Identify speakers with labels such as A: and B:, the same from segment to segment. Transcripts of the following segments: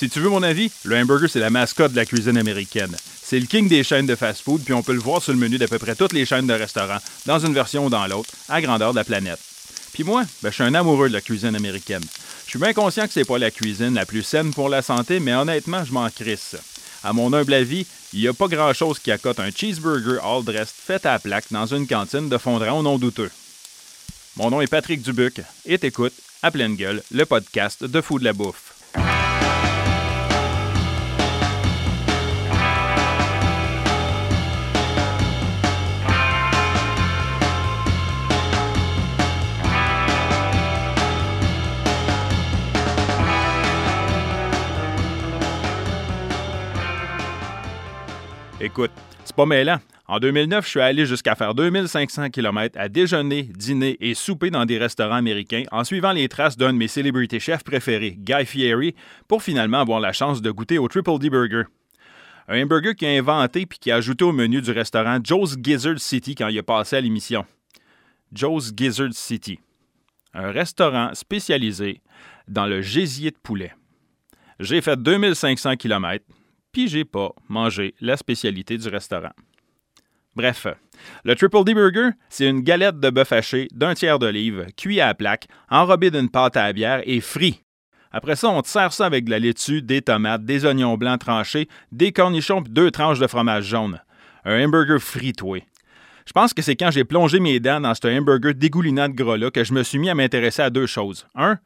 A: Si tu veux mon avis, le hamburger, c'est la mascotte de la cuisine américaine. C'est le king des chaînes de fast-food, puis on peut le voir sur le menu d'à peu près toutes les chaînes de restaurants, dans une version ou dans l'autre, à grandeur de la planète. Puis moi, ben, je suis un amoureux de la cuisine américaine. Je suis bien conscient que c'est pas la cuisine la plus saine pour la santé, mais honnêtement, je m'en crisse. À mon humble avis, il n'y a pas grand-chose qui accote un cheeseburger all dressed fait à la plaque dans une cantine de fondant au nom douteux. Mon nom est Patrick Dubuc et t'écoutes, à pleine gueule, le podcast de Fou de la Bouffe. Écoute, c'est pas mêlant. En 2009, je suis allé jusqu'à faire 2500 km à déjeuner, dîner et souper dans des restaurants américains en suivant les traces d'un de mes celebrity chefs préférés, Guy Fieri, pour finalement avoir la chance de goûter au Triple D Burger. Un hamburger qui a inventé puis qui a ajouté au menu du restaurant Joe's Gizzard City quand il est passé à l'émission. Joe's Gizzard City. Un restaurant spécialisé dans le gésier de poulet. J'ai fait 2500 km, puis j'ai pas mangé la spécialité du restaurant. Bref, le Triple D Burger, c'est une galette de bœuf haché d'un tiers d'olive, cuit à la plaque, enrobé d'une pâte à bière et frit. Après ça, on te sert ça avec de la laitue, des tomates, des oignons blancs tranchés, des cornichons et deux tranches de fromage jaune. Un hamburger fritoué. Je pense que c'est quand j'ai plongé mes dents dans ce hamburger dégoulinant de gras-là que je me suis mis à m'intéresser à deux choses. Un,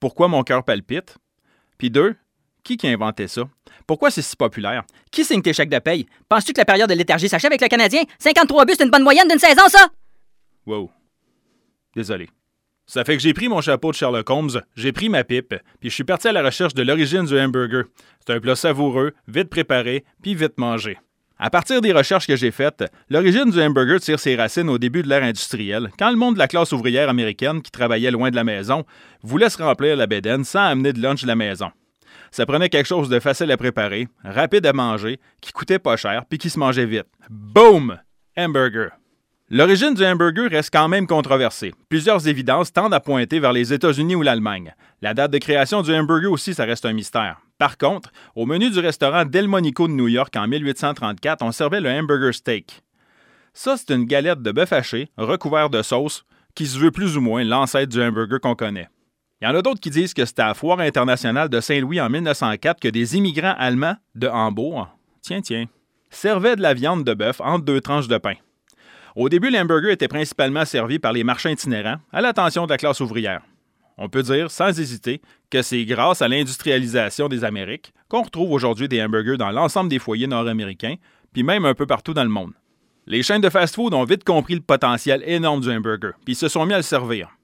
A: pourquoi mon cœur palpite? Puis deux, qui a inventé ça? Pourquoi c'est si populaire?
B: Qui signe tes chèques de paye? Penses-tu que la période de léthargie s'achève avec le Canadien? 53 buts, c'est une bonne moyenne d'une saison, ça?
A: Wow. Désolé. Ça fait que j'ai pris mon chapeau de Sherlock Holmes, j'ai pris ma pipe, puis je suis parti à la recherche de l'origine du hamburger. C'est un plat savoureux, vite préparé, puis vite mangé. À partir des recherches que j'ai faites, l'origine du hamburger tire ses racines au début de l'ère industrielle, quand le monde de la classe ouvrière américaine qui travaillait loin de la maison voulait se remplir la bédaine sans amener de lunch de la maison. Ça prenait quelque chose de facile à préparer, rapide à manger, qui coûtait pas cher, puis qui se mangeait vite. Boom! Hamburger. L'origine du hamburger reste quand même controversée. Plusieurs évidences tendent à pointer vers les États-Unis ou l'Allemagne. La date de création du hamburger aussi, ça reste un mystère. Par contre, au menu du restaurant Delmonico de New York en 1834, on servait le hamburger steak. Ça, c'est une galette de bœuf haché, recouvert de sauce, qui se veut plus ou moins l'ancêtre du hamburger qu'on connaît. Il y en a d'autres qui disent que c'était à la Foire internationale de Saint-Louis en 1904 que des immigrants allemands de Hambourg, tiens, tiens, servaient de la viande de bœuf entre deux tranches de pain. Au début, l'hamburger était principalement servi par les marchands itinérants, à l'attention de la classe ouvrière. On peut dire, sans hésiter, que c'est grâce à l'industrialisation des Amériques qu'on retrouve aujourd'hui des hamburgers dans l'ensemble des foyers nord-américains, puis même un peu partout dans le monde. Les chaînes de fast-food ont vite compris le potentiel énorme du hamburger, puis se sont mis à le servir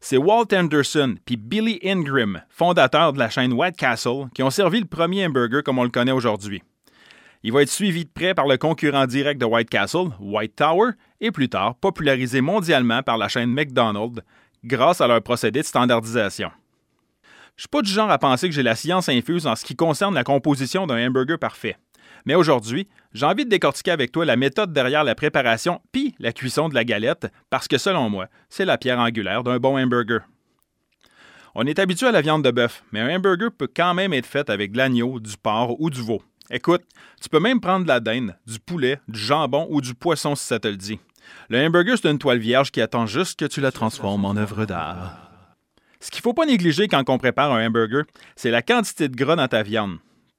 A: c'est Walt Anderson puis Billy Ingram, fondateurs de la chaîne White Castle, qui ont servi le premier hamburger comme on le connaît aujourd'hui. Il va être suivi de près par le concurrent direct de White Castle, White Tower, et plus tard popularisé mondialement par la chaîne McDonald's grâce à leur procédé de standardisation. Je suis pas du genre à penser que j'ai la science infuse en ce qui concerne la composition d'un hamburger parfait. Mais aujourd'hui, j'ai envie de décortiquer avec toi la méthode derrière la préparation puis la cuisson de la galette, parce que selon moi, c'est la pierre angulaire d'un bon hamburger. On est habitué à la viande de bœuf, mais un hamburger peut quand même être fait avec de l'agneau, du porc ou du veau. Écoute, tu peux même prendre de la dinde, du poulet, du jambon ou du poisson si ça te le dit. Le hamburger, c'est une toile vierge qui attend juste que tu la transformes en œuvre d'art. Ce qu'il ne faut pas négliger quand on prépare un hamburger, c'est la quantité de gras dans ta viande.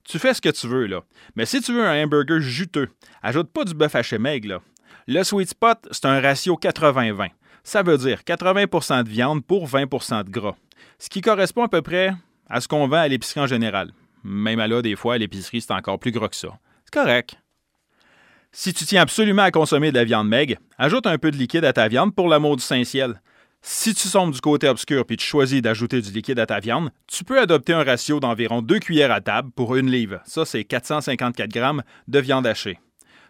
A: Tu fais ce que tu veux, là. Mais si tu veux un hamburger juteux, ajoute pas du bœuf haché maigre, là. Le sweet spot, c'est un ratio 80-20. Ça veut dire 80% de viande pour 20% de gras. Ce qui correspond à peu près à ce qu'on vend à l'épicerie en général. Même à là, des fois, à l'épicerie, c'est encore plus gros que ça. C'est correct. Si tu tiens absolument à consommer de la viande maigre, ajoute un peu de liquide à ta viande pour l'amour du Saint-Ciel. Si tu sombres du côté obscur puis tu choisis d'ajouter du liquide à ta viande, tu peux adopter un ratio d'environ 2 cuillères à table pour une livre. Ça, c'est 454 grammes de viande hachée.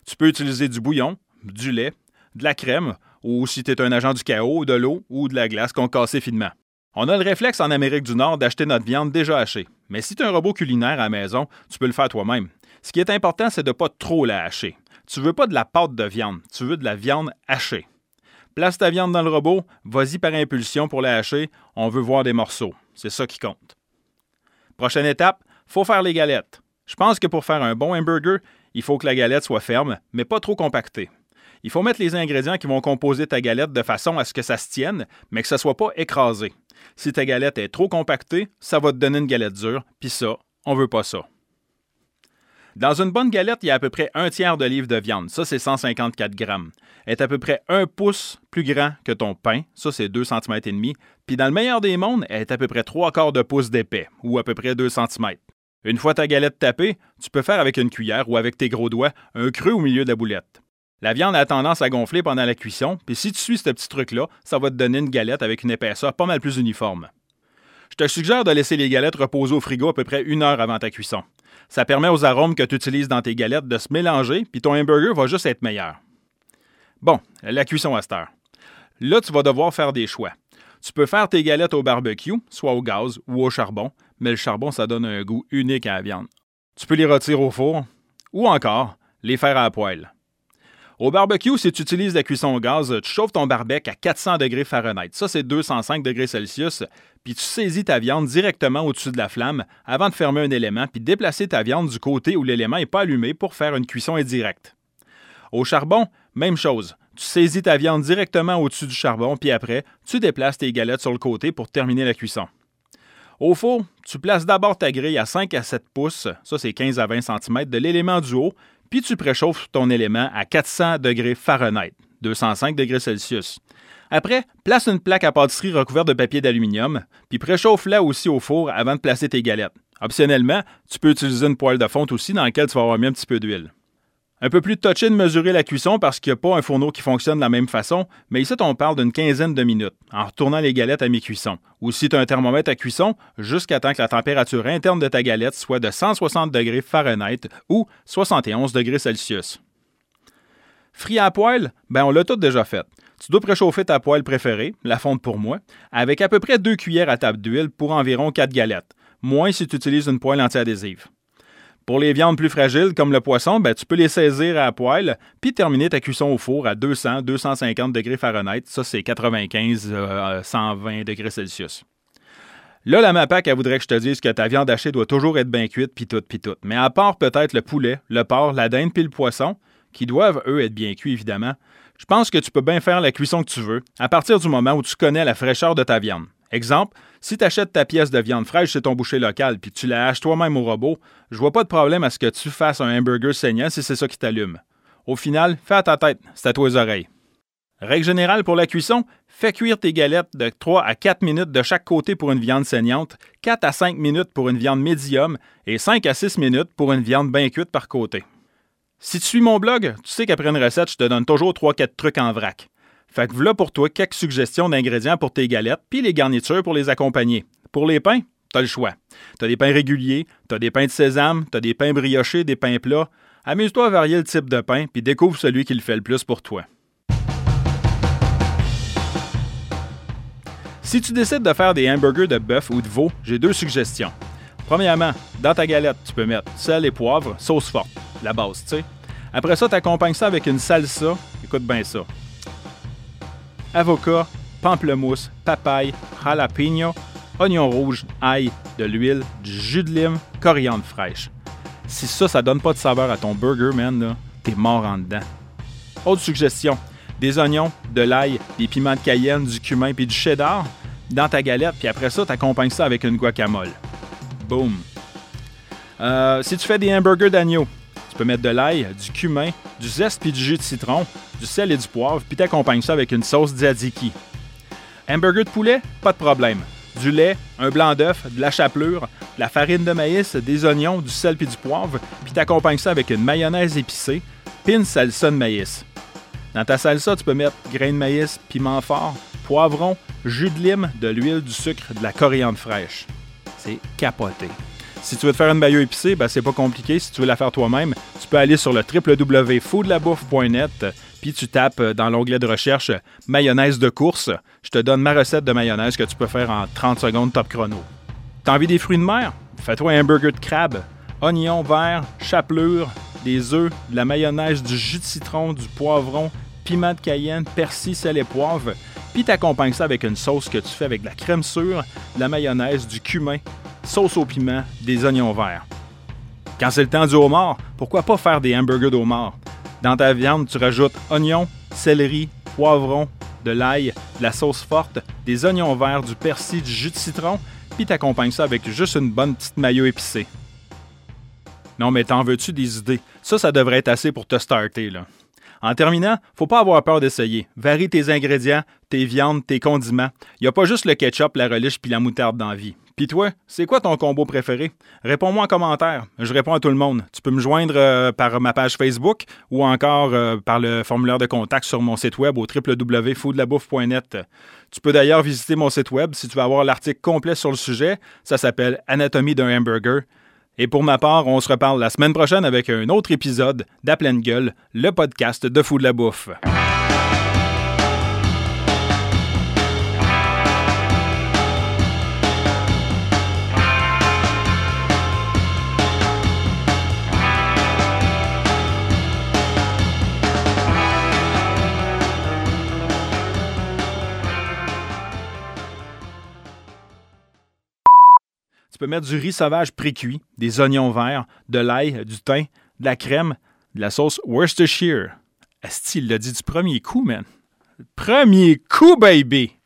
A: Tu peux utiliser du bouillon, du lait, de la crème, ou si tu es un agent du chaos, de l'eau ou de la glace qu'on cassait finement. On a le réflexe en Amérique du Nord d'acheter notre viande déjà hachée. Mais si tu as un robot culinaire à la maison, tu peux le faire toi-même. Ce qui est important, c'est de ne pas trop la hacher. Tu veux pas de la pâte de viande, tu veux de la viande hachée. Place ta viande dans le robot, vas-y par impulsion pour la hacher, on veut voir des morceaux. C'est ça qui compte. Prochaine étape, Faut faire les galettes. Je pense que pour faire un bon hamburger, il faut que la galette soit ferme, mais pas trop compactée. Il faut mettre les ingrédients qui vont composer ta galette de façon à ce que ça se tienne, mais que ça ne soit pas écrasé. Si ta galette est trop compactée, ça va te donner une galette dure, puis ça, on veut pas ça. Dans une bonne galette, il y a à peu près un tiers de livre de viande. Ça, c'est 154 grammes. Elle est à peu près un pouce plus grand que ton pain. Ça, c'est 2 cm et demi. Puis dans le meilleur des mondes, elle est à peu près 3 quarts de pouce d'épais, ou à peu près 2 cm. Une fois ta galette tapée, tu peux faire avec une cuillère ou avec tes gros doigts un creux au milieu de la boulette. La viande a tendance à gonfler pendant la cuisson, puis si tu suis ce petit truc-là, ça va te donner une galette avec une épaisseur pas mal plus uniforme. Je te suggère de laisser les galettes reposer au frigo à peu près une heure avant ta cuisson. Ça permet aux arômes que tu utilises dans tes galettes de se mélanger, puis ton hamburger va juste être meilleur. Bon, la cuisson à cette heure. Là, tu vas devoir faire des choix. Tu peux faire tes galettes au barbecue, soit au gaz ou au charbon, mais le charbon, ça donne un goût unique à la viande. Tu peux les retirer au four, ou encore les faire à la poêle. Au barbecue, si tu utilises la cuisson au gaz, tu chauffes ton barbecue à 400 degrés Fahrenheit. Ça, c'est 205 degrés Celsius. Puis tu saisis ta viande directement au-dessus de la flamme avant de fermer un élément puis déplacer ta viande du côté où l'élément n'est pas allumé pour faire une cuisson indirecte. Au charbon, même chose. Tu saisis ta viande directement au-dessus du charbon, puis après, tu déplaces tes galettes sur le côté pour terminer la cuisson. Au four, tu places d'abord ta grille à 5 à 7 pouces, ça c'est 15 à 20 cm, de l'élément du haut, puis tu préchauffes ton élément à 400 degrés Fahrenheit, 205 degrés Celsius. Après, place une plaque à pâtisserie recouverte de papier d'aluminium, puis préchauffe-la aussi au four avant de placer tes galettes. Optionnellement, tu peux utiliser une poêle de fonte aussi dans laquelle tu vas avoir mis un petit peu d'huile. Un peu plus touché de mesurer la cuisson parce qu'il n'y a pas un fourneau qui fonctionne de la même façon, mais ici on parle d'une quinzaine de minutes en retournant les galettes à mi-cuisson. Ou si tu as un thermomètre à cuisson, jusqu'à temps que la température interne de ta galette soit de 160 degrés Fahrenheit ou 71 degrés Celsius. Frit à poêle, ben on l'a tout déjà fait. Tu dois préchauffer ta poêle préférée, la fonte pour moi, avec à peu près deux cuillères à table d'huile pour environ 4 galettes, moins si tu utilises une poêle anti-adhésive. Pour les viandes plus fragiles, comme le poisson, ben, tu peux les saisir à poêle, puis terminer ta cuisson au four à 200-250 degrés Fahrenheit. Ça, c'est 95-120 euh, degrés Celsius. Là, la MAPAC, voudrait que je te dise que ta viande hachée doit toujours être bien cuite, puis tout, puis tout. Mais à part peut-être le poulet, le porc, la dinde, puis le poisson, qui doivent, eux, être bien cuits, évidemment, je pense que tu peux bien faire la cuisson que tu veux à partir du moment où tu connais la fraîcheur de ta viande. Exemple, si tu achètes ta pièce de viande fraîche chez ton boucher local puis tu la haches toi-même au robot, je vois pas de problème à ce que tu fasses un hamburger saignant si c'est ça qui t'allume. Au final, fais ta tête, c'est à toi les oreilles. Règle générale pour la cuisson, fais cuire tes galettes de 3 à 4 minutes de chaque côté pour une viande saignante, 4 à 5 minutes pour une viande médium et 5 à 6 minutes pour une viande bien cuite par côté. Si tu suis mon blog, tu sais qu'après une recette, je te donne toujours 3-4 trucs en vrac. Fait que voilà pour toi quelques suggestions d'ingrédients pour tes galettes, puis les garnitures pour les accompagner. Pour les pains, t'as le choix. T'as des pains réguliers, t'as des pains de sésame, t'as des pains briochés, des pains plats. Amuse-toi à varier le type de pain, puis découvre celui qui le fait le plus pour toi. Si tu décides de faire des hamburgers de bœuf ou de veau, j'ai deux suggestions. Premièrement, dans ta galette, tu peux mettre sel et poivre, sauce forte, la base, tu sais. Après ça, tu ça avec une salsa. Écoute bien ça avocat, pamplemousse, papaye, jalapeno, oignon rouge, ail, de l'huile, du jus de lime, coriandre fraîche. Si ça, ça donne pas de saveur à ton burger, man, t'es mort en dedans. Autre suggestion, des oignons, de l'ail, des piments de cayenne, du cumin puis du cheddar dans ta galette, puis après ça, t'accompagnes ça avec une guacamole. Boom. Euh, si tu fais des hamburgers d'agneau, peux mettre de l'ail, du cumin, du zeste puis du jus de citron, du sel et du poivre, puis t'accompagnes ça avec une sauce tzatziki. Hamburger de poulet, pas de problème. Du lait, un blanc d'œuf, de la chapelure, de la farine de maïs, des oignons, du sel puis du poivre, puis t'accompagnes ça avec une mayonnaise épicée, puis salsa de maïs. Dans ta salsa, tu peux mettre grains de maïs, piment fort, poivron, jus de lime, de l'huile, du sucre, de la coriandre fraîche. C'est capoté. Si tu veux te faire une maillot épicée, ben c'est pas compliqué. Si tu veux la faire toi-même, tu peux aller sur le www.foodlabouffe.net puis tu tapes dans l'onglet de recherche mayonnaise de course. Je te donne ma recette de mayonnaise que tu peux faire en 30 secondes top chrono. T'as envie des fruits de mer? Fais-toi un burger de crabe, oignons verts, chapelure, des œufs, de la mayonnaise, du jus de citron, du poivron, piment de cayenne, persil, sel et poivre. Puis t'accompagnes ça avec une sauce que tu fais avec de la crème sûre, de la mayonnaise, du cumin, sauce au piment, des oignons verts. Quand c'est le temps du homard, pourquoi pas faire des hamburgers d'homard? Dans ta viande, tu rajoutes oignons, céleri, poivrons, de l'ail, de la sauce forte, des oignons verts, du persil, du jus de citron, puis t'accompagnes ça avec juste une bonne petite maillot épicée. Non, mais t'en veux-tu des idées? Ça, ça devrait être assez pour te starter, là. En terminant, faut pas avoir peur d'essayer. Varie tes ingrédients, tes viandes, tes condiments. Il a pas juste le ketchup, la relish puis la moutarde dans la vie. Puis toi, c'est quoi ton combo préféré? Réponds-moi en commentaire. Je réponds à tout le monde. Tu peux me joindre euh, par ma page Facebook ou encore euh, par le formulaire de contact sur mon site web au www.foodlabouffe.net. Tu peux d'ailleurs visiter mon site web si tu veux avoir l'article complet sur le sujet. Ça s'appelle Anatomie d'un hamburger. Et pour ma part, on se reparle la semaine prochaine avec un autre épisode d'À pleine gueule, le podcast de Fou. Tu peux mettre du riz sauvage pré-cuit, des oignons verts, de l'ail, du thym, de la crème, de la sauce Worcestershire. Est-ce qu'il l'a dit du premier coup, man? Premier coup, baby!